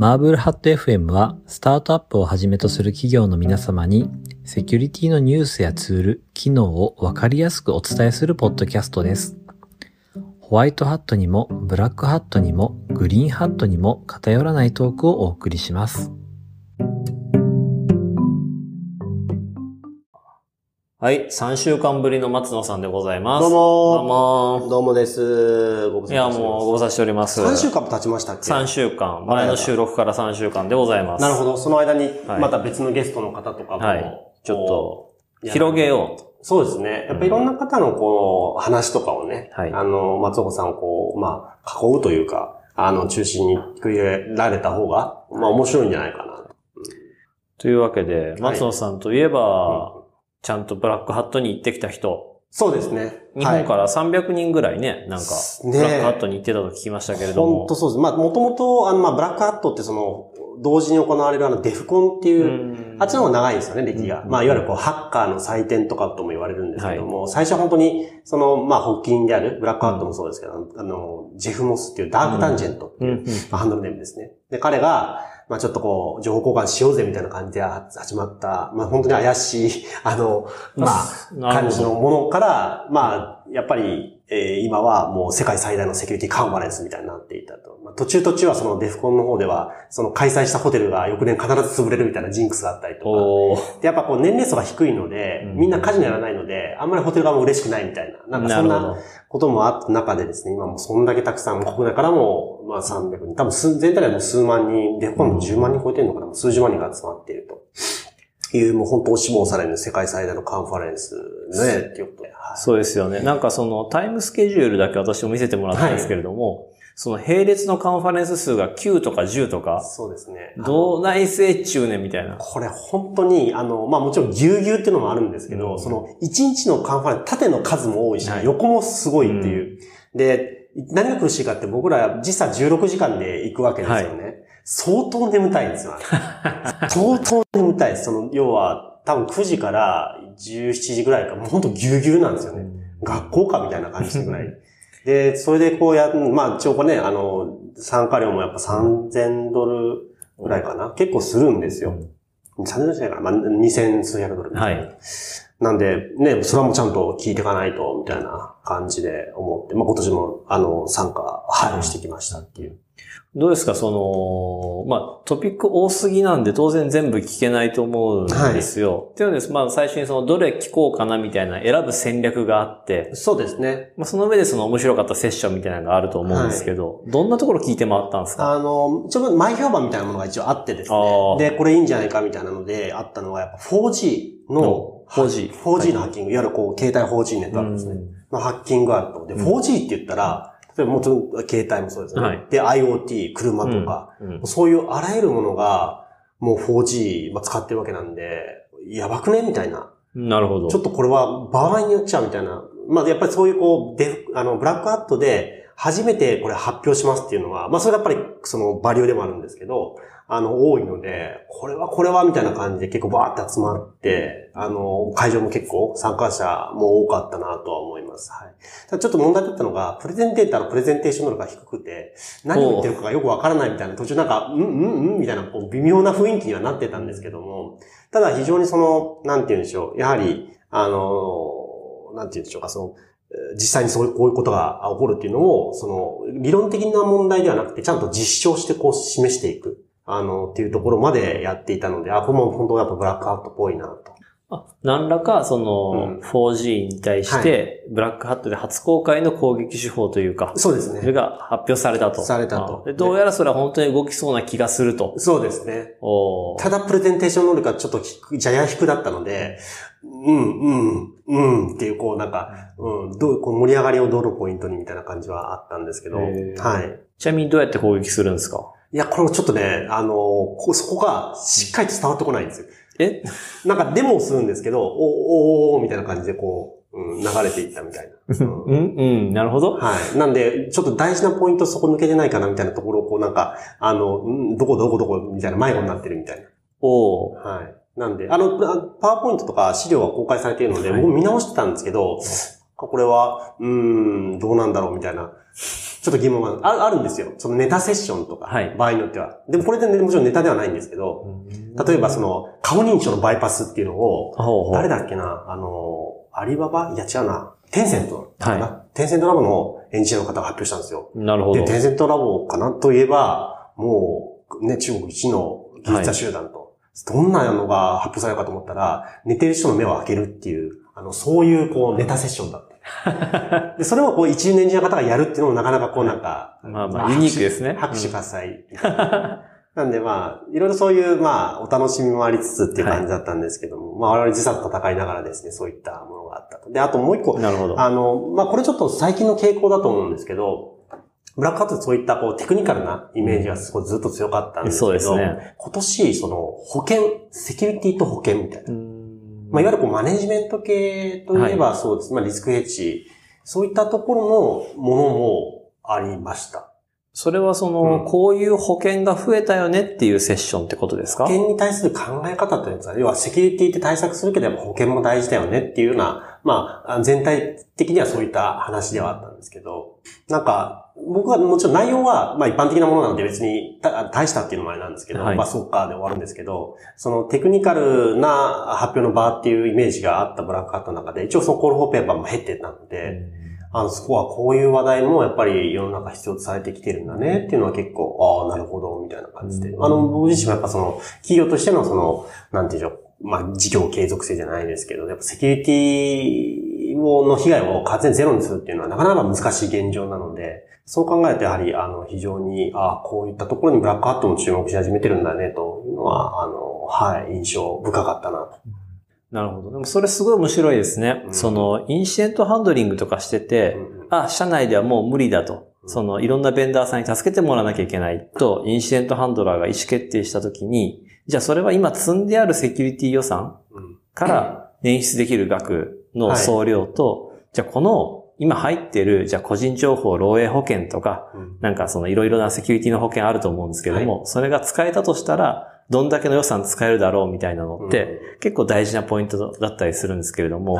マーブルハット FM はスタートアップをはじめとする企業の皆様にセキュリティのニュースやツール、機能をわかりやすくお伝えするポッドキャストです。ホワイトハットにもブラックハットにもグリーンハットにも偏らないトークをお送りします。はい、3週間ぶりの松野さんでございます。どうもどうもどうもです。ご無沙汰いや、してますもうご無沙汰しております。3週間も経ちましたっけ？3週間。前の収録から3週間でございます。なるほど。その間に、はいまた別のゲストの方とかも、はい。ちょっと、広げようと。そうですね。やっぱいろんな方のこう、話とかをね、はいあの、松岡さんをこう、まあ、囲うというか、あの、中心に繰り入れられた方が、まあ面白いんじゃないかな。というわけで、松野さんといえば、うんちゃんとブラックハットに行ってきた人、そうですね。日本から300人ぐらいね、なんか、ねブラックハットに行ってたと聞きましたけれども。本当そうです。まあ、もともと、あの、まあ、ブラックハットってその、同時に行われるあの、デフコンっていう、うんあっちの方が長いんですよね、歴が。うん。まあ、いわゆるこう、ハッカーの祭典とかとも言われるんですけども、最初は本当に、その、まあ、発起人である、ブラックハットもそうですけど、あの、ジェフモスっていうダークタンジェントっていう、ハンドルネームですね。で、彼が、まあちょっとこう、情報交換しようぜみたいな感じで始まった、まあ本当に怪しい、あの、まあ、感じのものから、まあ、やっぱり、えー今はもう世界最大のセキュリティカンファレンスみたいになっていたと。まあ、途中途中はそのデフコンの方では、その開催したホテルが翌年必ず潰れるみたいなジンクスがあったりとか。で、やっぱこう年齢層が低いので、うんみんなカジノやらないので、あんまりホテル側も嬉しくないみたいな。なんかそんな。こともあった中でですね、今もそんだけたくさん、国内からも、まあ300人、多分数、全体でも数万人、で、今度10万人超えてるのかな、数十万人が集まっていると。いう、もう本当志望される世界最大のカンファレンスね、っていうことで。はいそうですよね。なんかそのタイムスケジュールだけ私も見せてもらったんですけれども、その並列のカンファレンス数が9とか10とか、そうですね。どう内政中年みたいな。これ本当に、あの、まあもちろんぎゅうぎゅうっていうのもあるんですけど、うんその1日のカンファレンス、縦の数も多いし、はい横もすごいっていう。で、何が苦しいかって僕ら時差16時間で行くわけですよね。相当眠たいんですよ。相当眠たいです。その、要は、多分9時から17時ぐらいか、もう本当ぎゅうぎゅうなんですよね。学校かみたいな感じぐらい。で、それでこうや、まあ、一応ね、あの、参加料もやっぱ3000ドルぐらいかな。結構するんですよ。3000ドルじゃないかな。まあ、2000数百ドル。はい。なんで、ね、それはもうちゃんと聞いていかないと、みたいな感じで思って、まあ今年も、あの、参加、はい、してきましたっていう。どうですか？その、まあ、トピック多すぎなんで当然全部聞けないと思うんですよ。っていうのです。まあ、最初にその、どれ聞こうかなみたいな選ぶ戦略があって、そうですね。まあ、その上でその面白かったセッションみたいなのがあると思うんですけど、どんなところ聞いて回ったんですか？あの、ちょっと前評判みたいなものが一応あってですね。で、これいいんじゃないかみたいなので、あったのが、やっぱ 4G の、4G 4G のハッキング、いわゆるこう、携帯 4G ネットワークですね。のハッキングがあると。で、うん 4G って言ったら、例えばもちろん携帯もそうですね。はいで、IoT、車とか、うんうんそういうあらゆるものが、もう 4G、まあ、使ってるわけなんで、やばくね？みたいな。なるほど。ちょっとこれは場合によっちゃみたいな。まあ、やっぱりそういうこう、デフあの、ブラックハットで初めてこれ発表しますっていうのは、まあ、それがやっぱりそのバリューでもあるんですけど、あの、多いので、これはこれはみたいな感じで結構バーって集まって、あの、会場も結構参加者も多かったなとは思います。はい。ただちょっと問題だったのが、プレゼンテーターのプレゼンテーション能力が低くて、何を言ってるかがよくわからないみたいな、途中なんか、うんうんうんみたいな、こう、微妙な雰囲気にはなってたんですけども、ただ非常にその、なんて言うんでしょう、やはり、あの、なんて言うんでしょうか、その、実際にそういう、こういうことが起こるっていうのを、その、理論的な問題ではなくて、ちゃんと実証してこう示していく、あの、っていうところまでやっていたので、あ、これも本当やっぱブラックアウトっぽいなと。あ何らか、その、うん 4G に対して、ブラックハットで初公開の攻撃手法というか、そうですね。それが発表されたと。されたとどうやらそれは本当に動きそうな気がすると。そうですね。ただプレゼンテーション能力がちょっとじゃや低だったので、うん、うん、うんっていう、こうなんか、うん、どう、こう盛り上がりをどのポイントにみたいな感じはあったんですけど、はい。ちなみにどうやって攻撃するんですか？いや、これもちょっとね、あの、こそこがしっかりと伝わってこないんですよ。え？なんかデモをするんですけど、おおおおみたいな感じでこう、うん、流れていったみたいな。うんうん、うん、なるほど。はい。なんで、ちょっと大事なポイントそこ抜けてないかなみたいなところを、こうなんか、あの、んどこどこどこみたいな迷子になってるみたいな。おーはい。なんで、あの、あパワーポイントとか資料は公開されているので、はい僕見直してたんですけど、これは、うーん、どうなんだろうみたいな。ちょっと疑問があるあるんですよ。そのネタセッションとか、はい場合によっては。でもこれで、ね、もちろんネタではないんですけど、例えばその、顔認証のバイパスっていうのを。誰だっけなあの、アリババ？いや違うな。テンセントかな、はテンセントラボのエンジニアの方が発表したんですよ。で、なるほど。テンセントラボかな？といえば、もう、ね、中国一の技術者集団と、どんなのが発表されるかと思ったら、寝てる人の目を開けるっていう、あの、そういう、こう、ネタセッションだった。で、それをこう、一流のエンジニアの方がやるっていうのもなかなかこう、なんか、まあまあユニークですね拍手喝采。なんでまあ、いろいろそういう、まあ、お楽しみもありつつっていう感じだったんですけども、まあ、我々時差と戦いながらですね、そういったものがあったと。で、あともう一個、なるほど。あの、まあ、これちょっと最近の傾向だと思うんですけど、ブラックハットそういったこうテクニカルなイメージがすごいずっと強かったんですけど、ね今年、その保険、セキュリティと保険みたいな。うんまあ、いわゆるこうマネジメント系といえばそうです。まあ、リスクヘッジ、そういったところのものもありました。それはその、うん。こういう保険が増えたよねっていうセッションってことですか？保険に対する考え方というか、要はセキュリティって対策するけど、やっぱ保険も大事だよねっていうような、まあ、全体的にはそういった話ではあったんですけど、なんか、僕はもちろん内容は、まあ一般的なものなので別にた大したっていうのもあれなんですけど、はい。まあそっかで終わるんですけど、そのテクニカルな発表の場っていうイメージがあったブラックハットの中で、一応そのコールフォーペーパーも減ってたので、あの、そこはこういう話題もやっぱり世の中必要とされてきてるんだねっていうのは結構、ああ、なるほど、みたいな感じで。うんあの、僕自身もやっぱその、企業としてのその、なんていうんでしょう、まあ、事業継続性じゃないですけど、やっぱセキュリティをの被害を完全にゼロにするっていうのはなかなか難しい現状なので、そう考えるとやはり、あの、非常に、ああ、こういったところにブラックハットも注目し始めてるんだね、というのは、あの、はい、印象深かったなと。なるほど。でもそれすごい面白いですね。うん。その、インシデントハンドリングとかしてて、うん。あ、社内ではもう無理だと。うん。その、いろんなベンダーさんに助けてもらわなきゃいけないと、インシデントハンドラーが意思決定したときに、じゃあそれは今積んであるセキュリティ予算うん。から捻出できる額の総量と、じゃあこの今入ってる、じゃあ個人情報漏洩保険とか、うん。なんかそのいろいろなセキュリティの保険あると思うんですけども、それが使えたとしたら、どんだけの予算使えるだろうみたいなのって、結構大事なポイントだったりするんですけれども、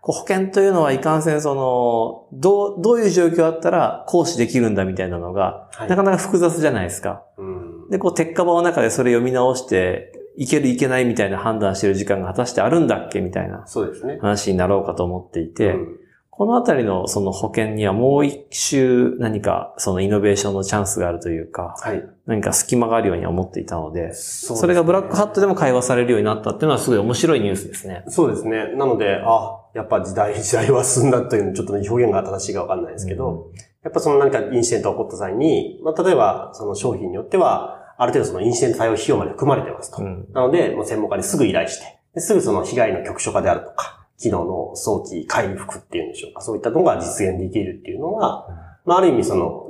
保険というのはいかんせんその、どう、どういう状況あったら行使できるんだみたいなのが、はい。なかなか複雑じゃないですか。うん。で、こう、鉄火場の中でそれ読み直して、いけるいけないみたいな判断してる時間が果たしてあるんだっけみたいなそうですね。話になろうかと思っていて、うんこのあたりのその保険にはもう一周何かそのイノベーションのチャンスがあるというか、はい。何か隙間があるように思っていたので、そそれがブラックハットでも会話されるようになったっていうのはすごい面白いニュースですね。そうですね。なので、あ、やっぱ時代、時代は進んだというのちょっとね、表現が正しいかわかんないですけど、やっぱその何かインシデントが起こった際に、まあ、例えばその商品によっては、ある程度そのインシデント対応費用まで含まれてますと。うんなので、もう専門家にすぐ依頼して、ですぐその被害の局所化であるとか、機能の早期回復っていうんでしょうか。そういったのが実現できるっていうのは、まあ、ある意味その、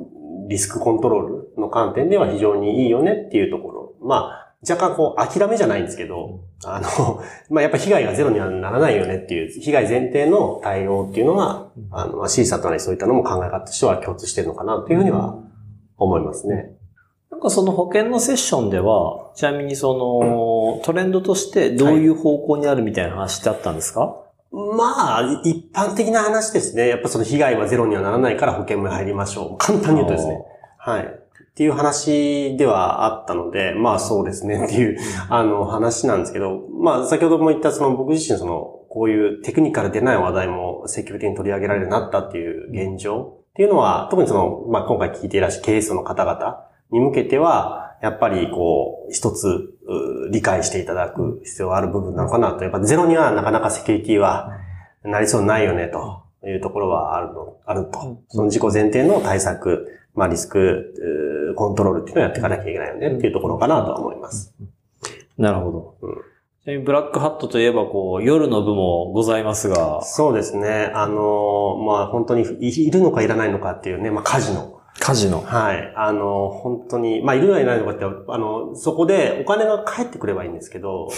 リスクコントロールの観点では非常にいいよねっていうところ。まあ、若干こう、諦めじゃないんですけど、あの、まあ、やっぱ被害がゼロにはならないよねっていう、被害前提の対応っていうのは、あの、まあ、シーサとなりそういったのも考え方としては共通してるのかなというふうには思いますね。なんかその保険のセッションでは、ちなみにその、トレンドとしてどういう方向にあるみたいな話ってあったんですか、まあ、一般的な話ですね。やっぱその被害はゼロにはならないから保険も入りましょう。簡単に言うとですね。はい。っていう話ではあったので、まあそうですねっていう、あの話なんですけど、まあ先ほども言ったその僕自身その、こういうテクニカルでない話題も積極的に取り上げられるようになったっていう現状っていうのは、特にその、まあ今回聞いていらっしゃる経営層の方々に向けては、やっぱりこう、一つ、う理解していただく必要がある部分なのかなと。やっぱゼロにはなかなかセキュリティはなりそうにないよね、というところはあるの、あると。その自己前提の対策、まあリスク、うコントロールっていうのをやっていかなきゃいけないよねっていうところかなとは思います。なるほど。うんちなみにブラックハットといえばこう、夜の部もございますが、そうですね。あの、まあ本当にいいるのかいらないのかっていうね、まあカジノ。カジノ。はい。あの、本当に、まあいるのはいないのかって、あの、そこでお金が返ってくればいいんですけど、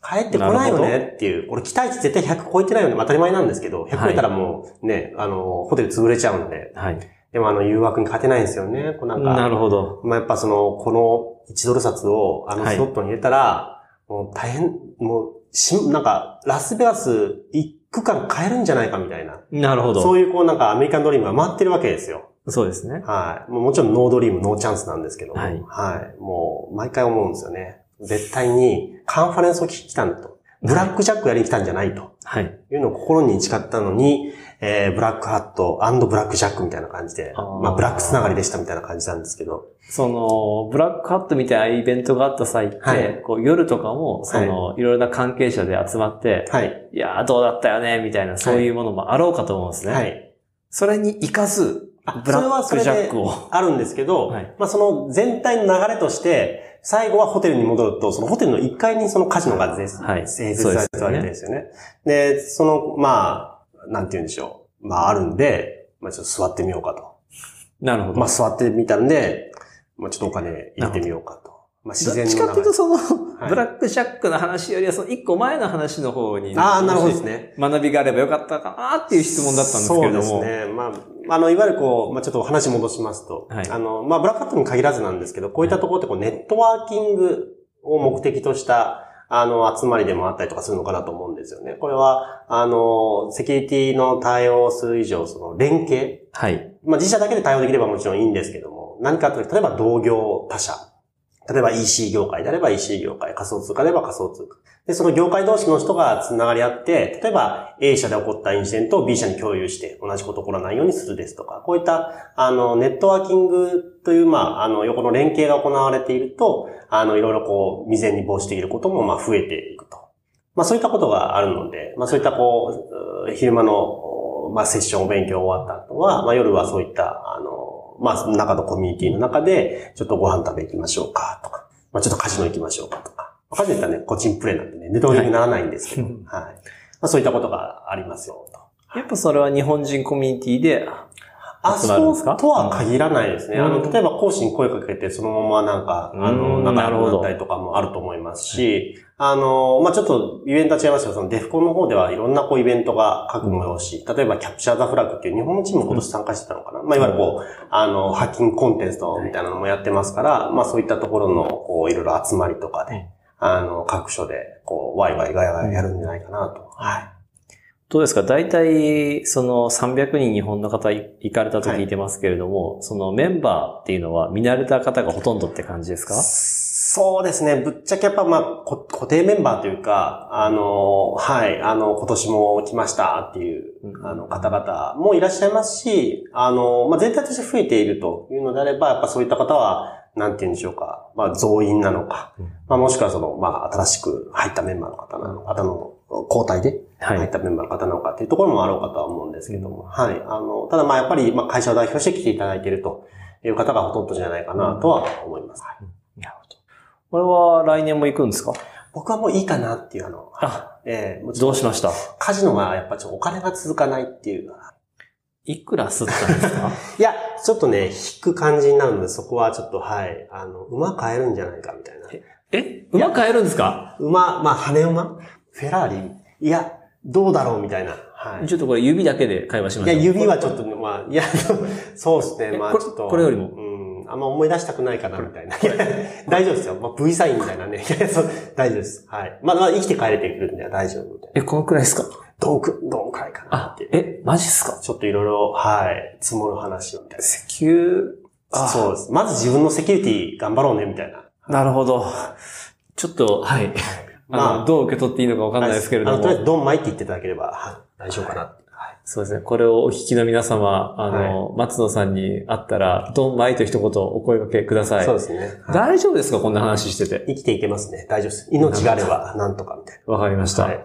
返ってこないよねっていう、これ期待値絶対100超えてないよね。当たり前なんですけど、100超えたらもうね、あの、ホテル潰れちゃうんで、はい。でもあの誘惑に勝てないんですよね。こうなんか、なるほど。まあやっぱその、この1ドル札をあのはいスロットに入れたら、もう大変、もう、し、なんか、ラスベガス一区間買えるんじゃないかみたいな。なるほど。そういうこうなんかアメリカンドリームが回ってるわけですよ。そうですね。はい。もうもちろん no dream、no chance なんですけども、はいはい。もう、毎回思うんですよね。絶対にカンファレンスを聞きに来たんだと。ブラックジャックやりに来たんじゃないと。はい。いうのを心に誓ったのに、えー、ブラックハットブラックジャックみたいな感じで、あーまあ、ブラックつながりでしたみたいな感じなんですけど、その、ブラックハットみたいなイベントがあった際って、はいこう夜とかも、その、い、ろいろな関係者で集まって、はい。いやーどうだったよね、みたいな、そういうものもあろうかと思うんですね。はい。それに活かず、あブラックジャックを。あるんですけど、はいまあその全体の流れとして、最後はホテルに戻ると、そのホテルの1階にそのカジノがです、はい併設されてるわけですよね。で、その、まあ、なんて言うんでしょう。まああるんで、まあちょっと座ってみようかと。なるほど。まあ座ってみたんで、まあちょっとお金入れてみようかと。まあ自然どっちかっていうと、その、いブラックジャックの話よりは、その一個前の話の方に、ああ、なるほどですね。学びがあればよかったかなっていう質問だったんですけれども。そうですね。まあ、あの、いわゆるこう、まあちょっと話戻しますと、はいあの、まあブラックハットに限らずなんですけど、こういったところってこうネットワーキングを目的とした、あの、集まりでもあったりとかするのかなと思うんですよね。これは、あの、セキュリティの対応をする以上、その連携、はい。まあ自社だけで対応できればもちろんいいんですけども、何かというと、例えば同業他社。例えば EC 業界であれば EC 業界、仮想通貨であれば仮想通貨。で、その業界同士の人が繋がり合って、例えば A 社で起こったインシデントを B 社に共有して同じこと起こらないようにするですとか、こういった、あの、ネットワーキングという、まあ、あの、横の連携が行われていると、あの、いろいろこう、未然に防止できることも、まあ、増えていくと。まあ、そういったことがあるので、まあ、そういったこう、昼間の、まあ、セッション、お勉強終わった後は、まあ、夜はそういった、あの、まあ、中のコミュニティの中で、ちょっとご飯食べ行きましょうか、とか、まあ、ちょっとカジノ行きましょうか、とか。カジノ行ったらね、個人プレイなんでね、ネットワーキングにならないんですけど、はい。まあ、そういったことがありますよ、と。やっぱそれは日本人コミュニティで、あ、そうとは限らないですね。うんあの、例えば講師に声かけて、そのままなんか、あうの、ん仲良くなったりとかもあると思いますし、あの、まあちょっとイベントは違いますけど、そのデフコンの方ではいろんなこうイベントが各催し、例えばキャプチャーザフラッグっていう日本のチームも今年参加してたのかな？まあいわゆるこう、あの、ハッキングコンテストみたいなのもやってますから、まあそういったところの、こう、いろいろ集まりとかで、あの、各所で、こう、ワイワイガヤガヤやるんじゃないかなと。はい。どうですか？大体、その300人日本の方い行かれたと聞いてますけれども、そのメンバーっていうのは見慣れた方がほとんどって感じですか？そうですね。ぶっちゃけやっぱまあ、こ固定メンバーというか、あの、はい、あの、今年も来ましたっていう、うん。あの、方々もいらっしゃいますし、あの、まあ、全体として増えているというのであれば、やっぱそういった方は、なんて言うんでしょうか、まあ、増員なのか、うん。まあ、もしくはその、まあ、新しく入ったメンバーの方なの、方の交代ではい。入ったメンバーの方なのかっていうところもあろうかとは思うんですけども、はい。あの、ただまあ、やっぱり、まあ、会社を代表して来ていただいているという方がほとんどじゃないかなとは思います。はいなるほど。これは来年も行くんですか？僕はもういいかなっていう、あの、あ、ええもうちょっとどうしました？カジノがやっぱちょっとお金が続かないっていう。いくら吸ったんですか？いや、ちょっとね、引く感じになるので、そこはちょっと、はい、あの、馬買えるんじゃないかみたいな。え？馬買えるんですか？馬、まあ、羽馬？フェラーリ？いや、どうだろう？みたいな。はい。ちょっとこれ指だけで会話しまいや、しょう。指はちょっとね、まあ、いや、そうですね、まあちょっと。これよりも？うん、あんま思い出したくないかな、みたいな。いや大丈夫ですよ。まあ、V サインみたいなね。いや、そう、大丈夫です。はい。まあ、まあ、生きて帰れてくるんでは大丈夫みたいな。え、このくらいですか？どんく、どんくらいかなあってえ、マジっすか？ちょっといろいろ、はい、積もる話をみたいな。石油、あそうです。まず自分のセキュリティ頑張ろうね、みたいな。なるほど。ちょっと、はい。まあどう受け取っていいのかわかんないですけれどあの、とりあえずも。ドンマイって言っていただければ、はい、大丈夫かな。はい。そうですね。これをお聞きの皆様、あの、松野さんに会ったら、ドンマイと一言お声掛けください。そうですね。はい大丈夫ですか？こんな話してて。生きていけますね。大丈夫です。命があれば、なんとかみたいわかりました。はい